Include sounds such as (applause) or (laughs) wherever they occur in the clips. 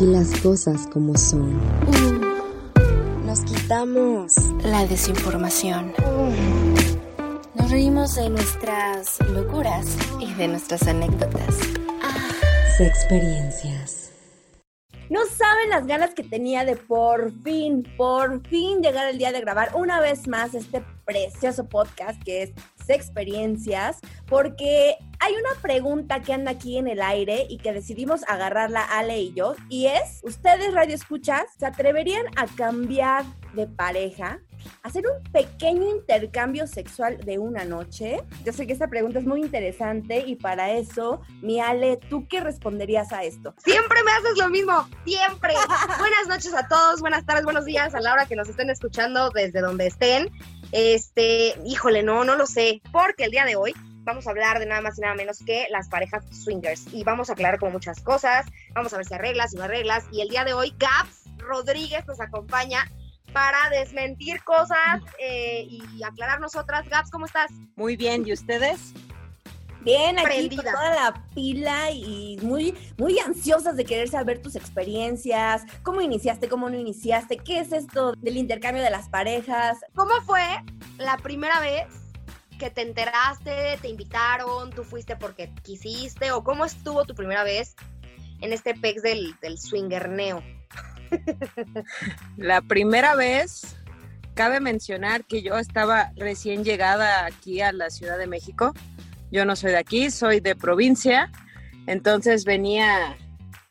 Aquí las cosas como son. Nos quitamos la desinformación. Nos reímos de nuestras locuras y de nuestras anécdotas. Experiencias. No saben las ganas que tenía de por fin, por fin llegar el día de grabar una vez más este precioso podcast que es Experiencias, porque hay una pregunta que anda aquí en el aire y que decidimos agarrarla Ale y yo, y es, ¿ustedes radio escuchas se atreverían a cambiar de pareja? hacer un pequeño intercambio sexual de una noche? Yo sé que esta pregunta es muy interesante y para eso, mi Ale, ¿tú qué responderías a esto? Siempre me haces lo mismo, siempre. (laughs) Buenas noches a todos, buenas tardes, buenos días a la hora que nos estén escuchando desde donde estén. Este, híjole, no, no lo sé, porque el día de hoy vamos a hablar de nada más y nada menos que las parejas swingers y vamos a aclarar como muchas cosas, vamos a ver si arreglas, si no arreglas y el día de hoy Gaps Rodríguez nos acompaña para desmentir cosas eh, y aclarar nosotras. Gaps, ¿cómo estás? Muy bien, ¿y ustedes? Bien, aquí con toda la pila y muy, muy ansiosas de querer saber tus experiencias, cómo iniciaste, cómo no iniciaste, qué es esto del intercambio de las parejas. ¿Cómo fue la primera vez que te enteraste, te invitaron, tú fuiste porque quisiste o cómo estuvo tu primera vez en este pex del, del swingerneo? La primera vez, cabe mencionar que yo estaba recién llegada aquí a la Ciudad de México. Yo no soy de aquí, soy de provincia. Entonces venía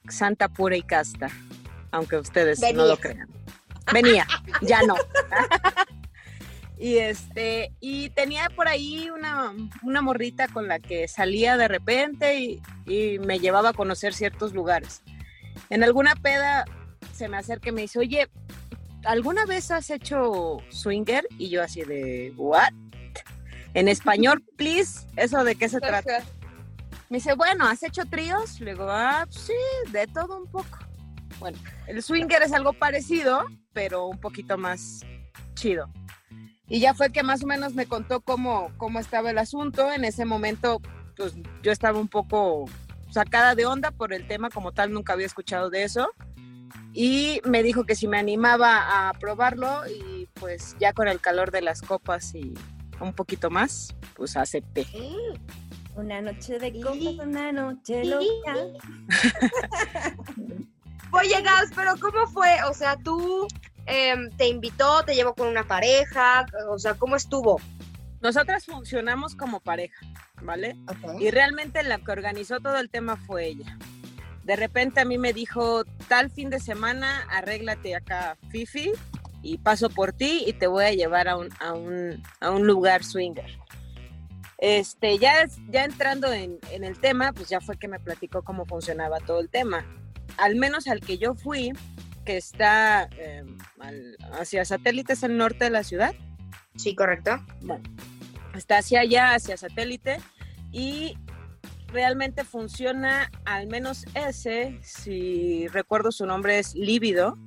santa pura y casta, aunque ustedes no lo crean. Venía, ya no. (laughs) y este, y tenía por ahí una, una, morrita con la que salía de repente y, y me llevaba a conocer ciertos lugares. En alguna peda se me acerca y me dice, oye, ¿alguna vez has hecho swinger? Y yo así de, ¿what? En español, please, ¿eso de qué se trata? Me dice, bueno, ¿has hecho tríos? Le digo, ah, sí, de todo un poco. Bueno, el swinger es algo parecido, pero un poquito más chido. Y ya fue que más o menos me contó cómo, cómo estaba el asunto. En ese momento, pues yo estaba un poco sacada de onda por el tema como tal, nunca había escuchado de eso y me dijo que si me animaba a probarlo y pues ya con el calor de las copas y un poquito más, pues acepté. Una noche de copas, una noche loca. (laughs) Oye, Gas, pero ¿cómo fue? O sea, tú em, te invitó, te llevó con una pareja, o sea, ¿cómo estuvo? Nosotras funcionamos como pareja, ¿vale? Y realmente la que organizó todo el tema fue ella de repente a mí me dijo, tal fin de semana, arréglate acá, Fifi, y paso por ti y te voy a llevar a un, a un, a un lugar swinger. Este, ya, ya entrando en, en, el tema, pues ya fue que me platicó cómo funcionaba todo el tema. Al menos al que yo fui, que está em, hacia satélites al norte de la ciudad. Sí, correcto. Bueno, está hacia allá, hacia satélite, y realmente funciona, al menos ese, si recuerdo su nombre es Lívido,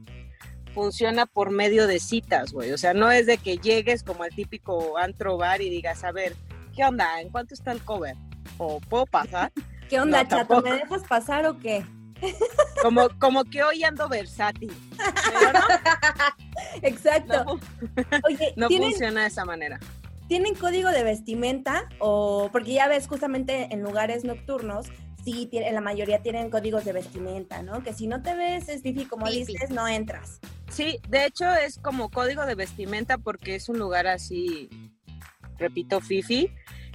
funciona por medio de citas, güey. O sea, no es de que llegues como el típico antro bar y digas, a ver, ¿qué onda? ¿En cuánto está el cover? ¿O puedo pasar? (laughs) ¿Qué onda, chato? ¿Me dejas pasar o qué? (laughs) Como, como que hoy ando versátil. (laughs) Exacto. No, Oye, no funciona de esa manera. ¿Tienen código de vestimenta? O porque ya ves justamente en lugares nocturnos, sí, en la mayoría tienen códigos de vestimenta, ¿no? Que si no te ves, es difícil, como dices, no entras. Sí, de hecho es como código de vestimenta porque es un lugar así, repito, fifi.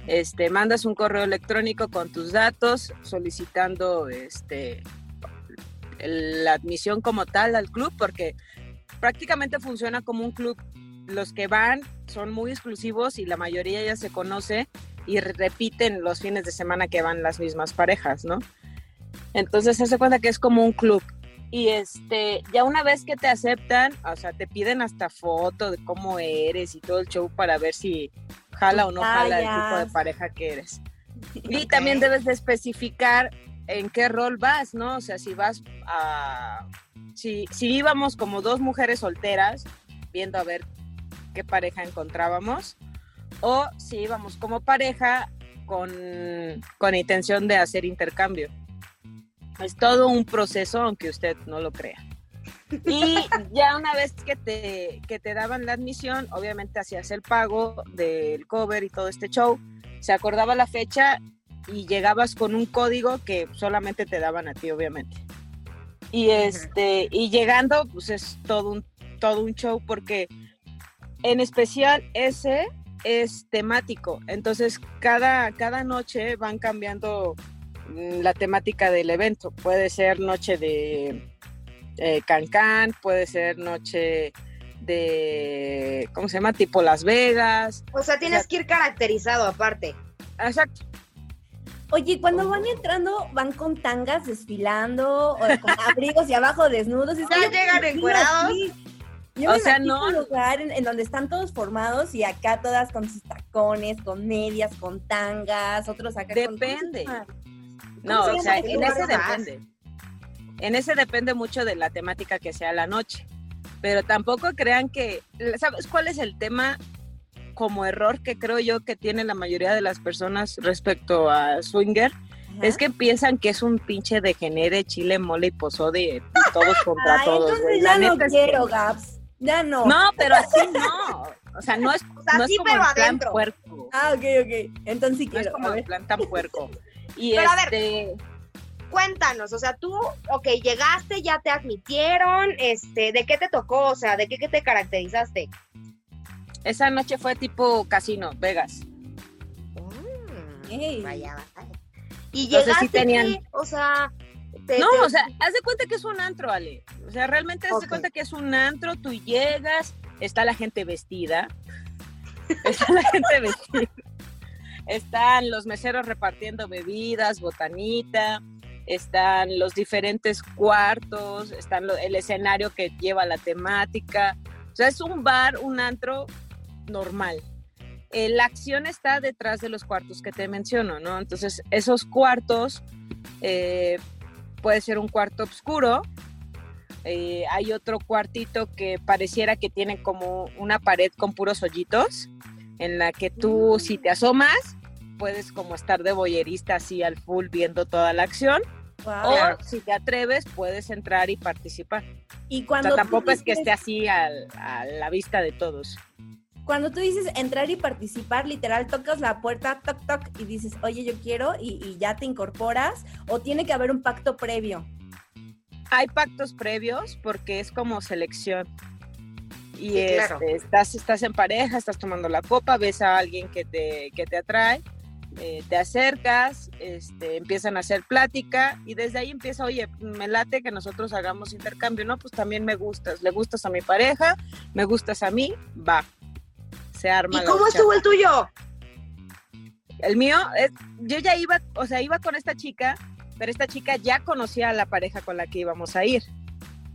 Este, mandas un correo electrónico con tus datos solicitando este la admisión como tal al club porque prácticamente funciona como un club los que van son muy exclusivos y la mayoría ya se conoce y repiten los fines de semana que van las mismas parejas, ¿no? Entonces se hace cuenta que es como un club. Y este, ya una vez que te aceptan, o sea, te piden hasta foto de cómo eres y todo el show para ver si jala o no jala el tipo de pareja que eres. (laughs) Y también debes de especificar en qué rol vas, ¿no? O sea, si vas a... Si, si íbamos como dos mujeres solteras, viendo a ver qué pareja encontrábamos o si íbamos como pareja con, con intención de hacer intercambio. Es todo un proceso, aunque usted no lo crea. Y ya una vez que te, que te daban la admisión, obviamente hacías el pago del cover y todo este show, se acordaba la fecha y llegabas con un código que solamente te daban a ti, obviamente. Y este, y llegando, pues es todo un, todo un show porque en especial ese es temático. Entonces, cada, cada noche van cambiando la temática del evento. Puede ser noche de eh, Cancán, puede ser noche de, ¿cómo se llama? Tipo Las Vegas. O sea, tienes que ir caracterizado aparte. Exacto. Oye, cuando van entrando, van con tangas desfilando, o con (laughs) abrigos y abajo desnudos. Es que Ya llegan encuerados. Yo O me sea, no. un lugar en, en donde están todos formados y acá todas con sus tacones, con medias, con tangas, otros acá con- Depende. ¿cómo No, se o sea, en ese depende. En ese depende mucho de la temática que sea la noche. Pero tampoco crean que, ¿sabes cuál es el tema como error que creo yo que tiene la mayoría de las personas respecto a swinger? Ajá. Es que piensan que es un pinche degenere, chile, mole y pozode todos contra Ay, todos. entonces ya no es que- quiero, Gaps. Ya no. No, pero así no. O sea, no es, O sea, no es como en plan puerco. Ah, ok, ok. Entonces sí No es quiero. como ver. plan tan puerco. Y Pero a ver, este, Cuéntanos, o sea, tú, ok, llegaste, ya te admitieron, este, ¿de qué te tocó? O sea, ¿de qué, qué te caracterizaste? esa noche fue tipo casino, Vegas. Ey. Vaya, vaya. Y Entonces, llegaste, sí tenían- ¿qué? o sea, te- No, te- o sea, haz de cuenta que es un antro, Ale. O sea, realmente haz de cuenta que es un antro, tú llegas, está la gente vestida, (laughs) está la gente vestida, están los meseros repartiendo bebidas, botanita, están los diferentes cuartos, están lo- el escenario que lleva la temática. O sea, es un bar, un antro normal. Eh, la acción está detrás de los cuartos que te menciono, ¿no? Entonces, esos cuartos eh, puede ser un cuarto oscuro. eh, hay otro cuartito que pareciera que tiene como una pared con puros hoyitos, en la que tú, si te asomas, puedes como estar de boyerista así al full viendo toda la acción. Wow. O si te atreves, puedes entrar y participar. Y O cuando sea, tú tampoco es que dices- esté así al- a la vista de todos. Cuando tú dices entrar y participar, literal tocas la puerta, toc, toc, y dices, oye, yo quiero, y, y ya te incorporas, o tiene que haber un pacto previo. Hay pactos previos porque es como selección. Y Sí, claro. este, estás, estás en pareja, estás tomando la copa, ves a alguien que te, que te atrae, eh, te acercas, este, empiezan a hacer plática y desde ahí empieza, oye, me late que nosotros hagamos intercambio, ¿no? Pues también me gustas, le gustas a mi pareja, me gustas a mí, va. Se arma ¿Y la cómo estuvo el tuyo? El mío, es, yo ya iba, o sea, iba con esta chica, pero esta chica ya conocía a la pareja con la que íbamos a ir.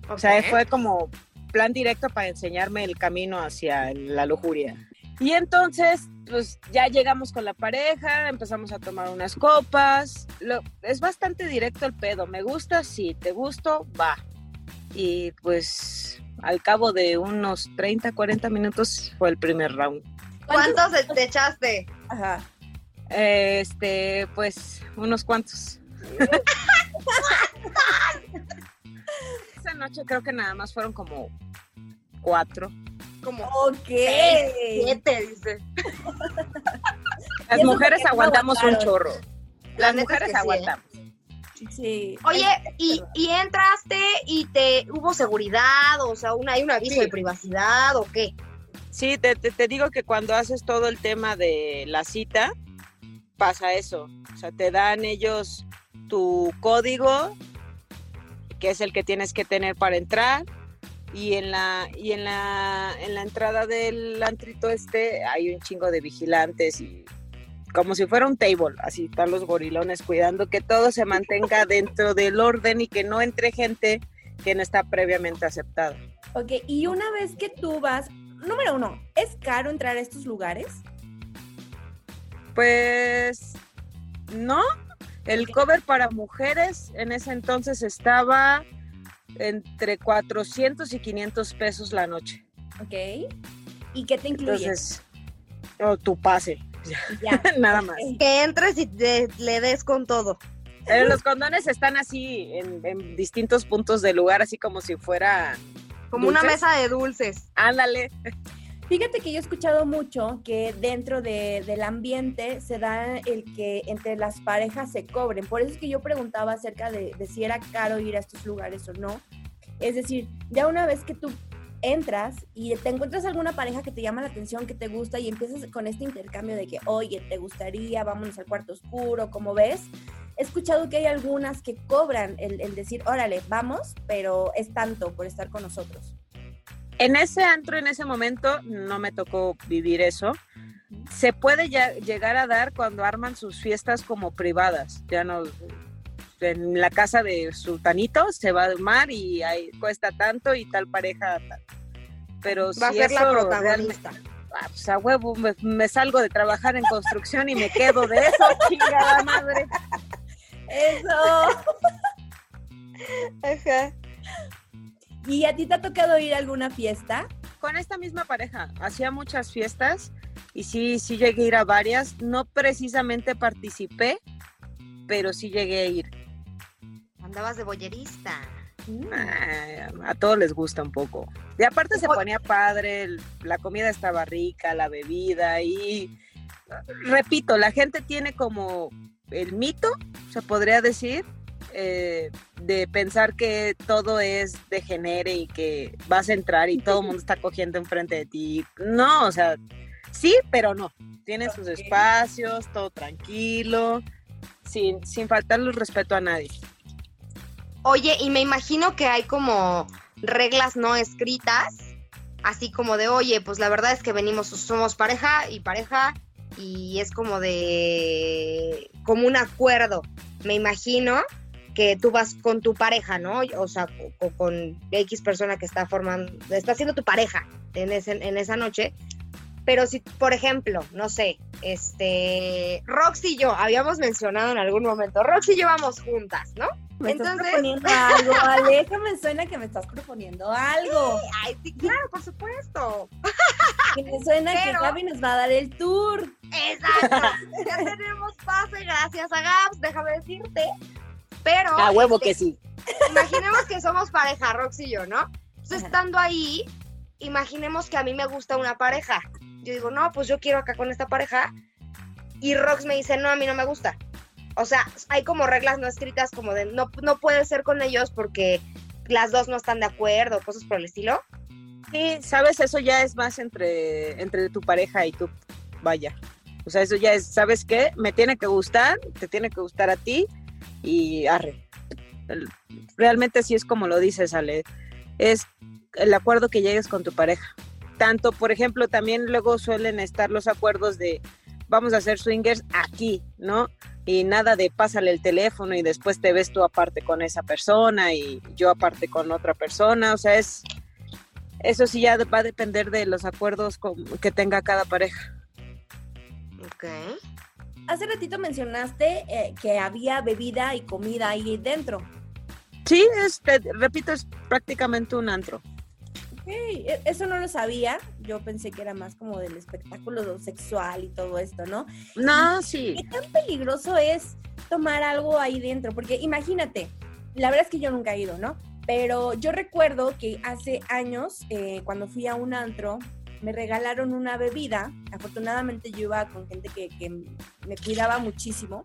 O sea, fue como plan directo para enseñarme el camino hacia la lujuria. Y entonces, pues ya llegamos con la pareja, empezamos a tomar unas copas. Lo, es bastante directo el pedo. Me gusta, sí, te gusto, va. Y pues al cabo de unos 30, 40 minutos fue el primer round. ¿Cuántos te echaste? Ajá. Este, pues unos cuantos. (laughs) Esa noche creo que nada más fueron como cuatro. Como Ok. siete, dice. Las mujeres aguantamos un chorro. Las es mujeres sí, ¿eh? aguantamos. Sí. Oye, y, y entraste y te hubo seguridad, o sea, una, hay un aviso Sí. de privacidad o qué. Sí, te, te- te digo que cuando haces todo el tema de la cita, pasa eso. O sea, te dan ellos tu código, que es el que tienes que tener para entrar, y en la, y en la, en la entrada del antrito este hay un chingo de vigilantes y como si fuera un table, así están los gorilones cuidando que todo se mantenga dentro del orden y que no entre gente que no está previamente aceptada. Ok, y una vez que tú vas, número uno, ¿es caro entrar a estos lugares? Pues no, el cover para mujeres en ese entonces estaba entre 400 y 500 pesos la noche. Ok. ¿Y qué te incluye? Entonces, o tu pase, ya. (laughs) nada más. Que entres y te- le des con todo. Pero los condones están así en, en distintos puntos del lugar, así como si fuera Como una mesa de dulces. Ándale. Fíjate que yo he escuchado mucho que dentro de- del ambiente se da el que entre las parejas se cobren. Por eso es que yo preguntaba acerca de, si era caro ir a estos lugares o no. Es decir, ya una vez que tú entras y te encuentras alguna pareja que te llama la atención, que te gusta y empiezas con este intercambio de que, oye, ¿te gustaría? Vámonos al cuarto oscuro, como ves? He escuchado que hay algunas que cobran el, el decir, órale, vamos, pero es tanto por estar con nosotros. En ese antro, en ese momento, no me tocó vivir eso. Se puede ya llegar a dar cuando arman sus fiestas como privadas. Ya no. En la casa de Sultanito se va a armar y ahí cuesta tanto y tal pareja. tal. Pero Va a ser la protagonista. ah, pues a huevo, me, me salgo de trabajar en construcción y me quedo de eso, (laughs) chingada madre. Eso. (laughs) Ajá. ¿Y a ti te ha tocado ir a alguna fiesta? con esta misma pareja. Hacía muchas fiestas y sí, sí llegué a ir a varias. No precisamente participé, pero sí llegué a ir. Andabas de boyerista. Ah, a todos les gusta un poco. Y aparte se ponía padre, la comida estaba rica, la bebida y repito, la gente tiene como el mito, se podría decir, eh, de pensar que todo es degenere y que vas a entrar y todo el mundo está cogiendo enfrente de ti. No, o sea, sí, pero no. Tienen sus espacios, todo tranquilo, sin, sin faltarle el respeto a nadie. Oye, y me imagino que hay como reglas no escritas, así como de, oye, pues la verdad es que venimos, somos pareja y pareja, y es como de, como un acuerdo. Me imagino que tú vas con tu pareja, ¿no? O sea, co- con, X persona que está formando, está siendo tu pareja en, ese, en esa noche. Pero si, por ejemplo, no sé, este, Roxy y yo habíamos mencionado en algún momento, Roxy y yo vamos juntas, ¿no? Me estás Entonces- proponiendo algo, Aleja, me suena que me estás proponiendo algo. Ay, sí, claro, por supuesto. Que me suena Pero- que Gaby nos va a dar el tour. Exacto. ya tenemos pase, gracias a Gabs, déjame decirte. Pero A huevo este, que sí. (laughs) imaginemos que somos pareja, Roxy y yo, ¿no? Entonces, Ajá. estando ahí, imaginemos que a mí me gusta una pareja. Yo digo, no, pues yo quiero acá con esta pareja. Y Rox me dice, no, a mí no me gusta. O sea, hay como reglas no escritas como de no, no puedes ser con ellos porque las dos no están de acuerdo, cosas por el estilo. Sí, sabes, eso ya es más entre, entre tu pareja y tú, vaya. O sea, eso ya es, ¿sabes qué? Me tiene que gustar, te tiene que gustar a ti y arre. Realmente sí es como lo dices, Ale. Es el acuerdo que llegues con tu pareja. Tanto, por ejemplo, también luego suelen estar los acuerdos de vamos a hacer swingers aquí, ¿no? Y nada de pásale el teléfono y después te ves tú aparte con esa persona y yo aparte con otra persona. O sea, es, eso sí ya va a depender de los acuerdos con- que tenga cada pareja. Ok. Hace ratito mencionaste eh, que había bebida y comida ahí dentro. Sí, es, repito, es prácticamente un antro. Ok, e- eso no lo sabía. Yo pensé que era más como del espectáculo sexual y todo esto, ¿no? No, sí. ¿Qué tan peligroso es tomar algo ahí dentro? Porque imagínate, la verdad es que yo nunca he ido, ¿no? Pero yo recuerdo que hace años, eh, cuando fui a un antro, me regalaron una bebida. Afortunadamente yo iba con gente que, que me cuidaba muchísimo,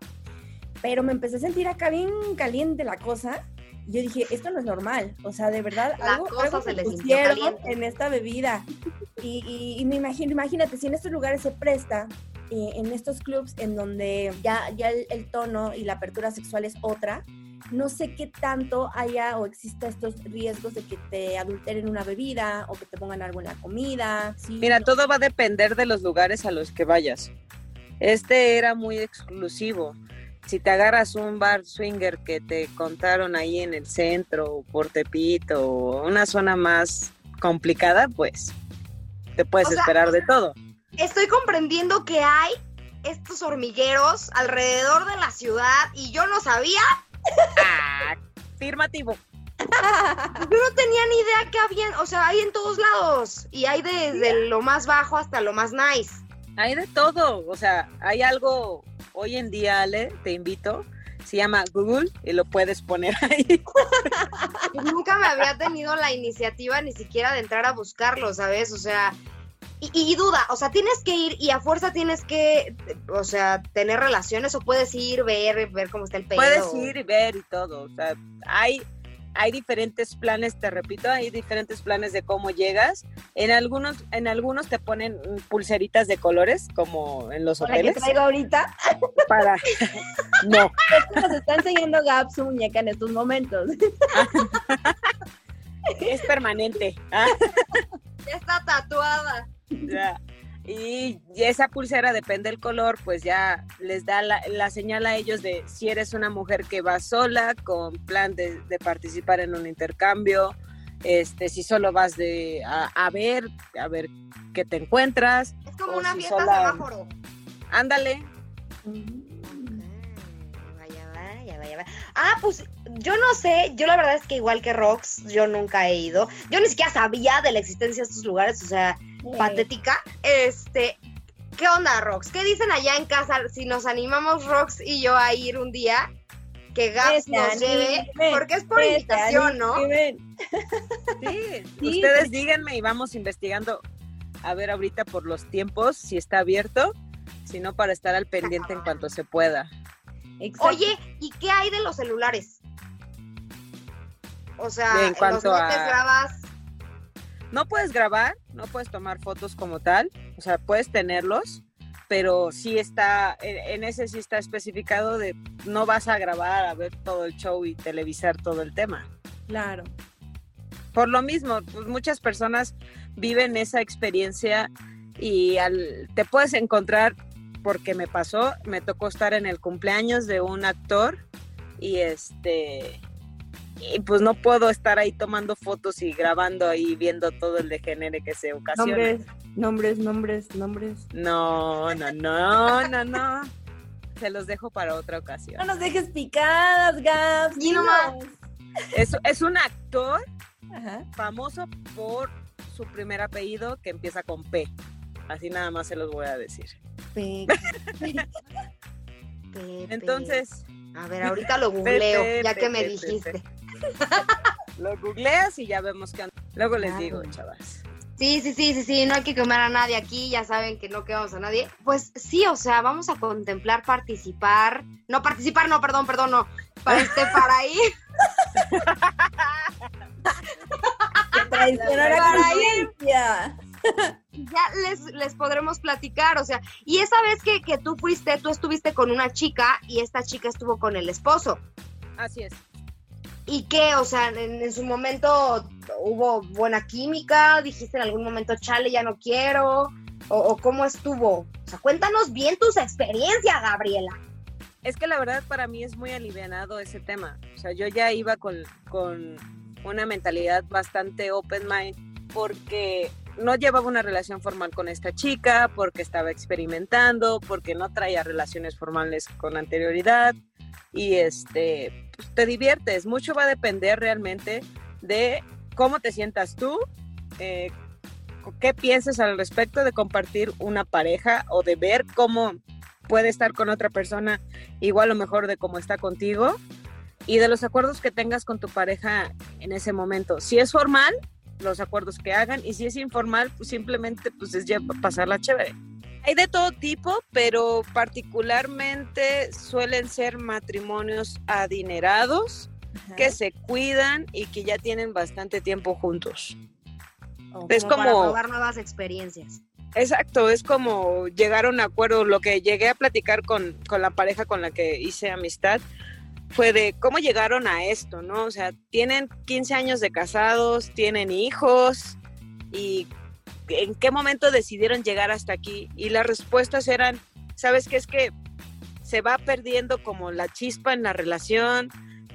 pero me empecé a sentir acá bien caliente la cosa. Y yo dije, esto no es normal. O sea, de verdad, La algo, cosa algo se pusieron en esta bebida. Y, y- y me imagino, imagínate, si en estos lugares se presta, eh, en estos clubs en donde ya, ya el, el tono y la apertura sexual es otra, no sé qué tanto haya o exista estos riesgos de que te adulteren una bebida o que te pongan algo en la comida. Sí, Mira, todo va a depender de los lugares a los que vayas. Este era muy exclusivo. Si te agarras un bar swinger que te contaron ahí en el centro, o por Tepito, o una zona más complicada, pues te puedes O sea, esperar de todo. Estoy comprendiendo que hay estos hormigueros alrededor de la ciudad y yo no sabía, Ah, afirmativo. yo no tenía ni idea que habían, o sea, hay en todos lados y hay desde lo más bajo hasta lo más nice. Hay de todo, o sea, hay algo hoy en día, Ale, te invito, Se llama Google y lo puedes poner ahí. (laughs) Nunca me había tenido la iniciativa ni siquiera de entrar a buscarlo, ¿sabes? O sea, y, y, duda, o sea, tienes que ir y a fuerza tienes que, o sea, tener relaciones o puedes ir, ver, ver cómo está el pedo. Puedes ir y ver y todo, o sea, hay hay diferentes planes, te repito, hay diferentes planes de cómo llegas. En algunos, en algunos te ponen pulseritas de colores, como en los hoteles. ¿Para que traigo ahorita? Para. (laughs) no. Nos está enseñando Gab su muñeca en estos momentos. (laughs) es permanente. Ya está tatuada. (laughs) Ya. Y esa pulsera, depende del color, pues ya les da la, señal a ellos de si eres una mujer que va sola, con plan de, participar en un intercambio, este, si solo vas de a, ver, a ver qué te encuentras. Es como una fiesta semáforo. Ándale. Vaya, vaya, vaya, vaya. Ah, pues yo no sé, yo la verdad es que igual que Rox, yo nunca he ido. Yo ni siquiera sabía de la existencia de estos lugares, o sea, patética. Este, ¿qué onda, Rox? ¿Qué dicen allá en casa si nos animamos Rox y yo a ir un día? Que Gaps nos lleve, porque es por invitación, ¿no? Sí, (laughs) ustedes díganme y vamos investigando a ver ahorita por los tiempos si está abierto, si no para estar al pendiente en cuanto se pueda. Oye, ¿y qué hay de los celulares? O sea, en cuanto los a... grabas no puedes grabar, no puedes tomar fotos como tal, o sea, puedes tenerlos, pero sí está, en, ese sí está especificado de no vas a grabar a ver todo el show y televisar todo el tema. Claro. Por lo mismo, pues muchas personas viven esa experiencia y al, te puedes encontrar, porque me pasó, me tocó estar en el cumpleaños de un actor y este y pues no puedo estar ahí tomando fotos y grabando ahí viendo todo el degenere que se ocasiona. Nombres, nombres, nombres, nombres. No, no, no, no, no. Se los dejo para otra ocasión. No nos dejes picadas, Gabs. Y nomás. Es, es un actor famoso por su primer apellido que empieza con P. Así nada más se los voy a decir. P. Entonces. A ver, ahorita lo (laughs) googleo, ya que me dijiste. Lo googleas y ya vemos que luego les digo, chavas. Sí, sí, sí, sí, sí, no hay que quemar a nadie aquí, ya saben que no quemamos a nadie. Pues sí, o sea, vamos a contemplar participar, no participar, no, perdón, perdón, no, para este, para ir. para ya les, les podremos platicar, o sea, y esa vez que, que tú fuiste, tú estuviste con una chica y esta chica estuvo con el esposo. Así es. ¿Y qué? O sea, en, su momento hubo buena química, dijiste en algún momento, chale, ya no quiero, o, cómo estuvo. O sea, cuéntanos bien tus experiencias, Gabriela. Es que la verdad para mí es muy alivianado ese tema. O sea, yo ya iba con, con una mentalidad bastante open mind porque no llevaba una relación formal con esta chica, porque estaba experimentando, porque no traía relaciones formales con anterioridad y este, te diviertes. Mucho va a depender realmente de cómo te sientas tú, eh, qué piensas al respecto de compartir una pareja o de ver cómo puede estar con otra persona igual o mejor de cómo está contigo y de los acuerdos que tengas con tu pareja en ese momento. Si es formal, los acuerdos que hagan y si es informal, pues simplemente pues es ya pasarla chévere. Hay de todo tipo, pero particularmente suelen ser matrimonios adinerados que se cuidan y que ya tienen bastante tiempo juntos. es como, para probar nuevas experiencias. Exacto, es como llegar a un acuerdo. Lo que llegué a platicar con, con la pareja con la que hice amistad fue de cómo llegaron a esto, ¿no? O sea, tienen 15 años de casados, tienen hijos y en qué momento decidieron llegar hasta aquí. Y las respuestas eran, ¿sabes qué? Es que se va perdiendo como la chispa en la relación,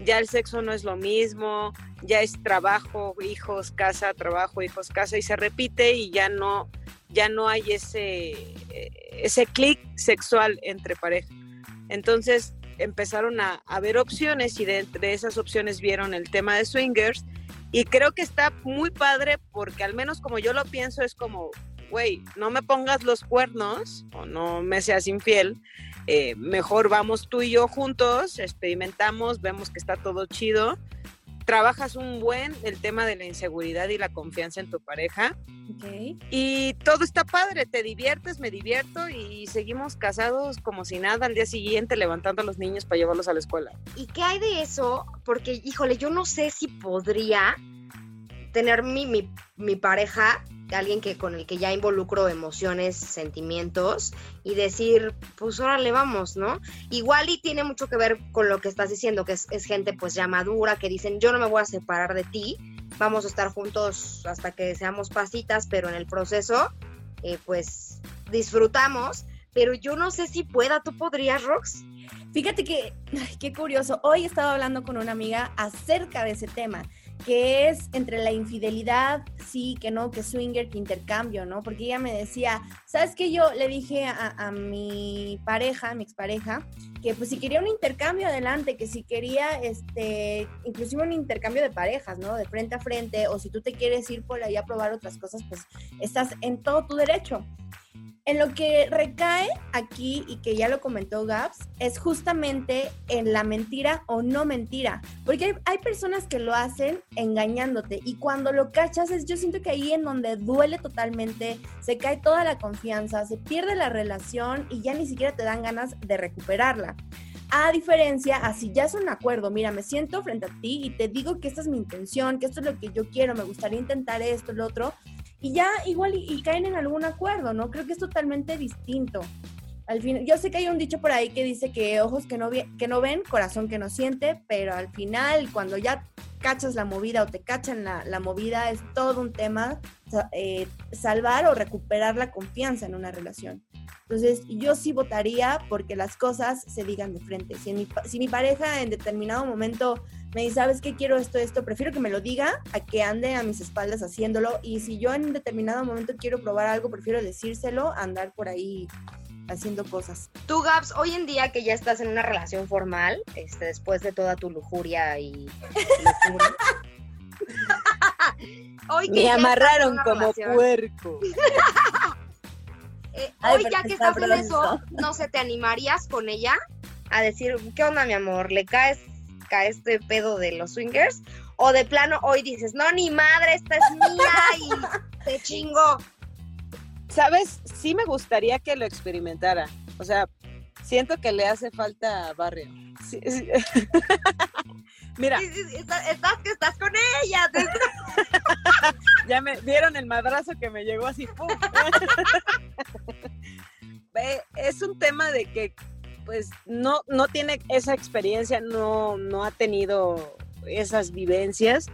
ya el sexo no es lo mismo, ya es trabajo, hijos, casa, trabajo, hijos, casa, y se repite y ya no, ya no hay ese, ese clic sexual entre pareja. Entonces empezaron a, a ver opciones y de entre esas opciones vieron el tema de swingers y creo que está muy padre porque al menos como yo lo pienso es como güey, no me pongas los cuernos o no me seas infiel, eh, mejor vamos tú y yo juntos, experimentamos, vemos que está todo chido, trabajas un buen el tema de la inseguridad y la confianza en tu pareja Ok. y todo está padre, te diviertes, me divierto y seguimos casados como si nada al día siguiente levantando a los niños para llevarlos a la escuela. ¿Y qué hay de eso? Porque, híjole, yo no sé si podría tener mi, mi, mi pareja, alguien que con el que ya involucro emociones, sentimientos, y decir, pues órale, vamos, ¿no? Igual y tiene mucho que ver con lo que estás diciendo, que es, gente pues ya madura, que dicen, yo no me voy a separar de ti, vamos a estar juntos hasta que seamos pasitas, pero en el proceso, eh, pues disfrutamos. Pero yo no sé si pueda, ¿tú podrías, Rox? Fíjate que, qué curioso, hoy estaba hablando con una amiga acerca de ese tema, que es entre la infidelidad, sí, que no, que swinger, que intercambio, ¿no? Porque ella me decía, ¿sabes qué? Yo le dije a, mi pareja, a mi expareja, que pues si quería un intercambio adelante, que si quería, este, inclusive un intercambio de parejas, ¿no? De frente a frente, o si tú te quieres ir por ahí a probar otras cosas, pues estás en todo tu derecho. En lo que recae aquí, y que ya lo comentó Gaps, es justamente en la mentira o no mentira. Porque hay, personas que lo hacen engañándote y cuando lo cachas, es, yo siento que ahí en donde duele totalmente, se cae toda la confianza, se pierde la relación y ya ni siquiera te dan ganas de recuperarla. A diferencia, así ya es un acuerdo, mira, me siento frente a ti y te digo que esta es mi intención, que esto es lo que yo quiero, me gustaría intentar esto, lo otro, y ya igual y, caen en algún acuerdo, ¿no? Creo que es totalmente distinto. Al fin, yo sé que hay un dicho por ahí que dice que ojos que no, que no ven, corazón que no siente, pero al final, cuando ya cachas la movida o te cachan la, la movida, es todo un tema eh, salvar o recuperar la confianza en una relación. Entonces, yo sí votaría porque las cosas se digan de frente. Si, mi, si mi pareja en determinado momento me dice, ¿sabes qué? Quiero esto, esto, prefiero que me lo diga a que ande a mis espaldas haciéndolo. Y si yo en determinado momento quiero probar algo, prefiero decírselo, a andar por ahí haciendo cosas. Tú, Gabs, hoy en día que ya estás en una relación formal, este, después de toda tu lujuria y (laughs) hoy que Me amarraron como relación, puerco. (laughs) eh, Ay, hoy ya que estás en eso, no sé, ¿te animarías con ella a decir, ¿qué onda, mi amor? ¿Le caes, este pedo de los swingers? O de plano hoy dices, no, ni madre, esta es mía y te (laughs) chingo. ¿Sabes? Sí me gustaría que lo experimentara. O sea, siento que le hace falta barrio. Sí, sí. (laughs) Mira, Sí, estás, estás que estás con ella. (laughs) ya me dieron el madrazo que me llegó así. ¡pum! Es un tema de que pues no, no tiene esa experiencia, no, no ha tenido esas vivencias.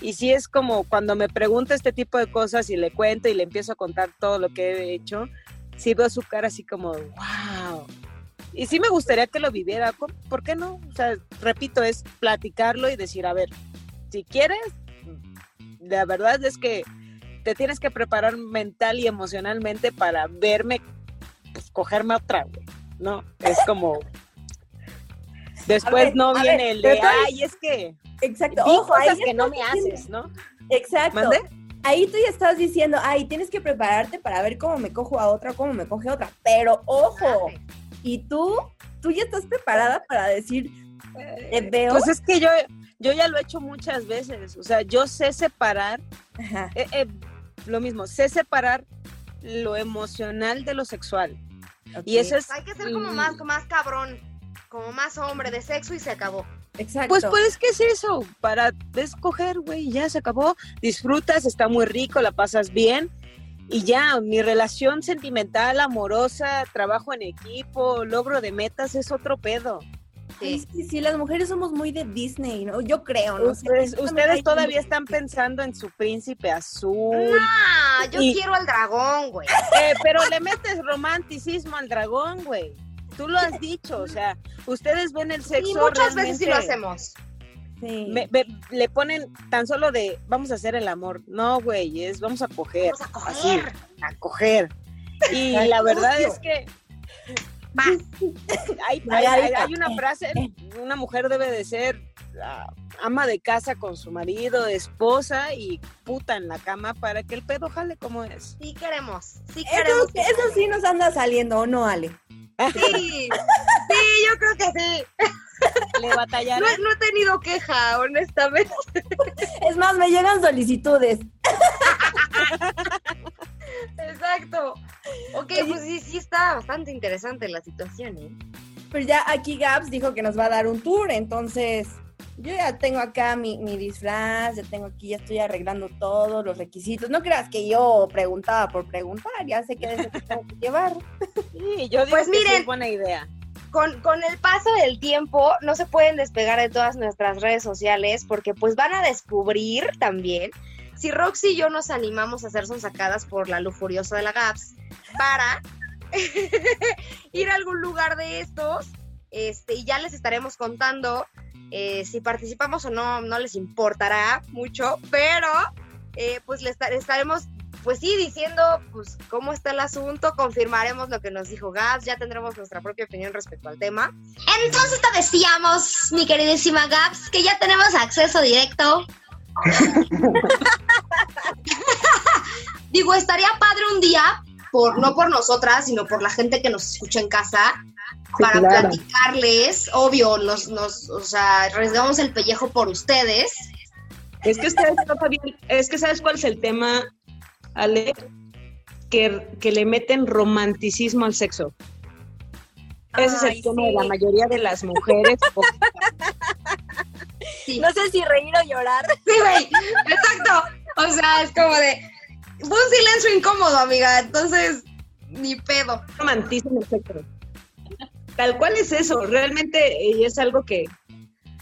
Y sí es como cuando me pregunta este tipo de cosas y le cuento y le empiezo a contar todo lo que he hecho, sí veo su cara así como, wow. Y sí me gustaría que lo viviera, ¿por, qué no? O sea, repito, es platicarlo y decir, a ver, si quieres, la verdad es que te tienes que preparar mental y emocionalmente para verme, pues cogerme otra, güey, ¿no? Es como... Después ver, no a viene ver, el de, ay, es que Exacto. Ojo, cosas que no me diciendo- haces, ¿no? Exacto. ¿Mande? Ahí tú ya estás diciendo, ay, tienes que prepararte para ver cómo me cojo a otra, cómo me coge otra. Pero ojo, y tú, tú ya estás preparada para decir, te veo. Pues es que yo, yo ya lo he hecho muchas veces, o sea, yo sé separar, Ajá. eh, eh, lo mismo, sé separar lo emocional de lo sexual. Y eso es... Hay que ser como más, más cabrón, como más hombre de sexo y se acabó. Exacto. Pues, pues, ¿qué es eso? Para escoger, güey, ya se acabó. Disfrutas, está muy rico, la pasas bien. Y ya, mi relación sentimental, amorosa, trabajo en equipo, logro de metas es otro pedo. Sí. sí, sí, las mujeres somos muy de Disney, ¿no? Yo creo, ¿no? Ustedes, todavía están pensando en su príncipe azul. Ah, yo Y- quiero al dragón, güey. Eh, pero le metes romanticismo al dragón, güey. Tú lo has dicho, o sea, ustedes ven el sexo Y muchas veces sí lo hacemos. Sí. me- le ponen tan solo de vamos a hacer el amor. No, güey, es vamos a coger. Vamos a así, coger. a coger. Y la verdad es que Hay, hay- hay- hay una frase, una mujer debe de ser ama de casa con su marido, esposa y puta en la cama para que el pedo jale como es. Sí queremos, sí Eso, queremos. que- eso sí nos anda saliendo, ¿o no, Ale? Sí, sí, yo creo que sí. Le No, batallaré. he- no he tenido queja, honestamente. Es más, me llegan solicitudes. (laughs) Exacto. Ok, pues sí, sí está bastante interesante la situación, ¿eh? Pero ya aquí Gaps dijo que nos va a dar un tour, entonces yo ya tengo acá mi, mi disfraz, ya tengo aquí, ya estoy arreglando todos los requisitos. No creas que yo preguntaba por preguntar, ya sé que de eso te tengo que llevar. (laughs) Sí, yo digo Pues que miren. es buena idea. Con, con el paso del tiempo no se pueden despegar de todas nuestras redes sociales porque pues van a descubrir también si Roxy y yo nos animamos a hacer sonsacadas por la luz furiosa de la GAPS para (laughs) ir a algún lugar de estos este, y ya les estaremos contando eh, si participamos o no, no les importará mucho, pero eh, pues les esta- estaremos pues sí, diciendo pues cómo está el asunto, confirmaremos lo que nos dijo Gabs, ya tendremos nuestra propia opinión respecto al tema. Entonces te decíamos, mi queridísima Gabs, que ya tenemos acceso directo. (laughs) (laughs) Digo, estaría padre un día, por, no por nosotras, sino por la gente que nos escucha en casa, para claro. platicarles, obvio, nos, nos, o sea, arriesgamos el pellejo por ustedes. Es que ustedes no sabían- es que sabes cuál es el tema, Ale, que, que le meten romanticismo al sexo. Ese es el tema de la mayoría de las mujeres. (laughs) Sí. No sé si reír o llorar. Sí, güey, exacto. O sea, es como de. Fue un silencio incómodo, amiga. Entonces, ni pedo. romantizan el sexo. Tal cual es eso, realmente es algo que,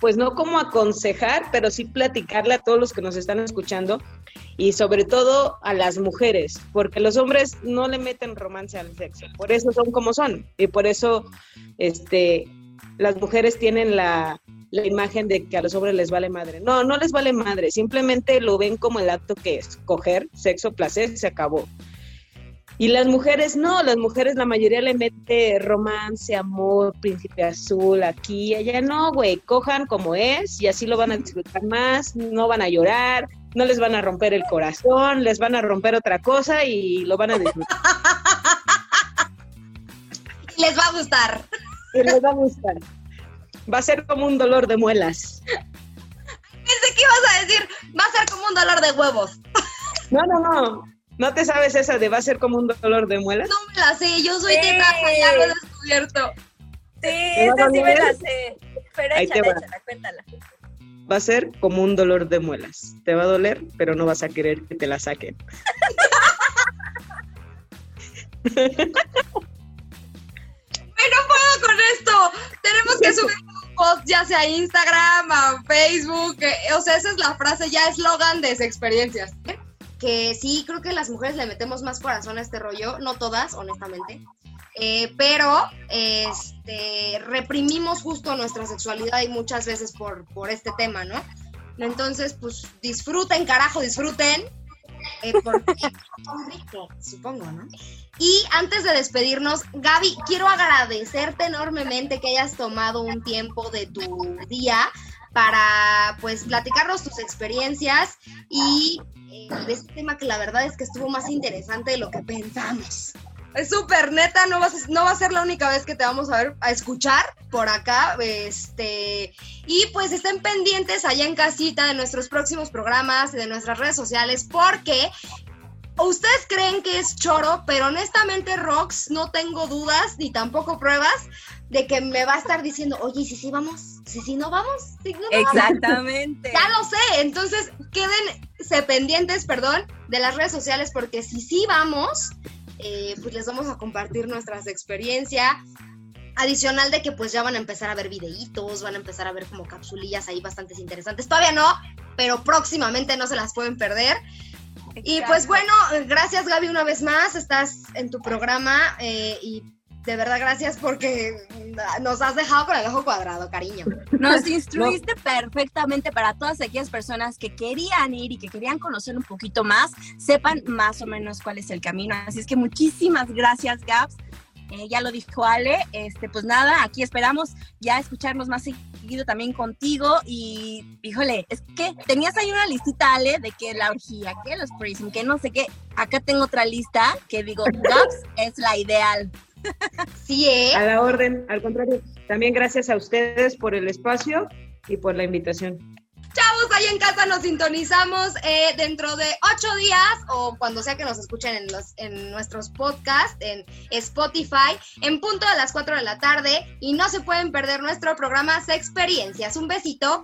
pues no como aconsejar, pero sí platicarle a todos los que nos están escuchando y sobre todo a las mujeres, porque los hombres no le meten romance al sexo, por eso son como son y por eso este, las mujeres tienen la, la imagen de que a los hombres les vale madre. No, no les vale madre, simplemente lo ven como el acto que es, coger, sexo, placer, se acabó. Y las mujeres no, las mujeres la mayoría le mete romance, amor, príncipe azul, aquí, allá, no, güey, cojan como es y así lo van a disfrutar más, no van a llorar, no les van a romper el corazón, les van a romper otra cosa y lo van a disfrutar. (laughs) Les va a gustar. Y les va a gustar. Va a ser como un dolor de muelas. Pensé que ibas a decir, va a ser como un dolor de huevos. No, no, no. ¿No te sabes esa de va a ser como un dolor de muelas? No me la sé, yo soy Sí. tetaza, ya lo he descubierto. Sí, ¿Te va a esta sí me la sé. Pero Ahí te échala, cuéntala. Va a ser como un dolor de muelas. Te va a doler, pero no vas a querer que te la saquen. (laughs) No puedo con esto. Tenemos que (laughs) subir ya sea Instagram, Facebook. o sea, esa es la frase, ya eslogan de experiencias. Que sí, creo que las mujeres le metemos más corazón a este rollo. No todas, honestamente. Eh, pero este, reprimimos justo nuestra sexualidad y muchas veces por, por este tema, ¿no? Entonces, pues disfruten, carajo, disfruten. Eh, porque (laughs) es rico, supongo, ¿no? Y antes de despedirnos, Gaby, quiero agradecerte enormemente que hayas tomado un tiempo de tu día para pues platicarnos tus experiencias y eh, de este tema que la verdad es que estuvo más interesante de lo que pensamos. Es súper neta, no, vas a- no va a ser la única vez que te vamos a ver, a escuchar por acá. Este, y pues estén pendientes allá en casita de nuestros próximos programas y de nuestras redes sociales, porque ustedes creen que es choro, pero honestamente, Rox, no tengo dudas ni tampoco pruebas de que me va a estar diciendo, oye, ¿y si sí vamos? ¿Si sí no vamos? ¿Si no vamos?" Exactamente. (laughs) Ya lo sé, entonces quédense pendientes, perdón, de las redes sociales porque si sí vamos, eh, pues les vamos a compartir nuestras experiencias. Adicional de que pues ya van a empezar a ver videitos, van a empezar a ver como capsulillas ahí bastantes interesantes. Todavía no, pero próximamente no se las pueden perder. Y pues bueno, gracias Gaby una vez más, estás en tu programa eh, y de verdad gracias porque nos has dejado con el ojo cuadrado, cariño. Nos (laughs) instruiste perfectamente para todas aquellas personas que querían ir y que querían conocer un poquito más, sepan más o menos cuál es el camino. Así es que muchísimas gracias, Gaps, eh, ya lo dijo Ale, este, pues nada, aquí esperamos ya escucharnos más seguido también contigo y, híjole, es que tenías ahí una listita, Ale, de que la orgía, que los prism, que no sé qué, acá tengo otra lista que digo, (laughs) Gaps es la ideal. Sí, ¿eh? A la orden, al contrario, también gracias a ustedes por el espacio y por la invitación. Chavos, ahí en casa nos sintonizamos eh, dentro de ocho días o cuando sea que nos escuchen en, los, en nuestros podcasts, en Spotify, en punto de las cuatro de la tarde. Y no se pueden perder nuestro programa Experiencias. Un besito.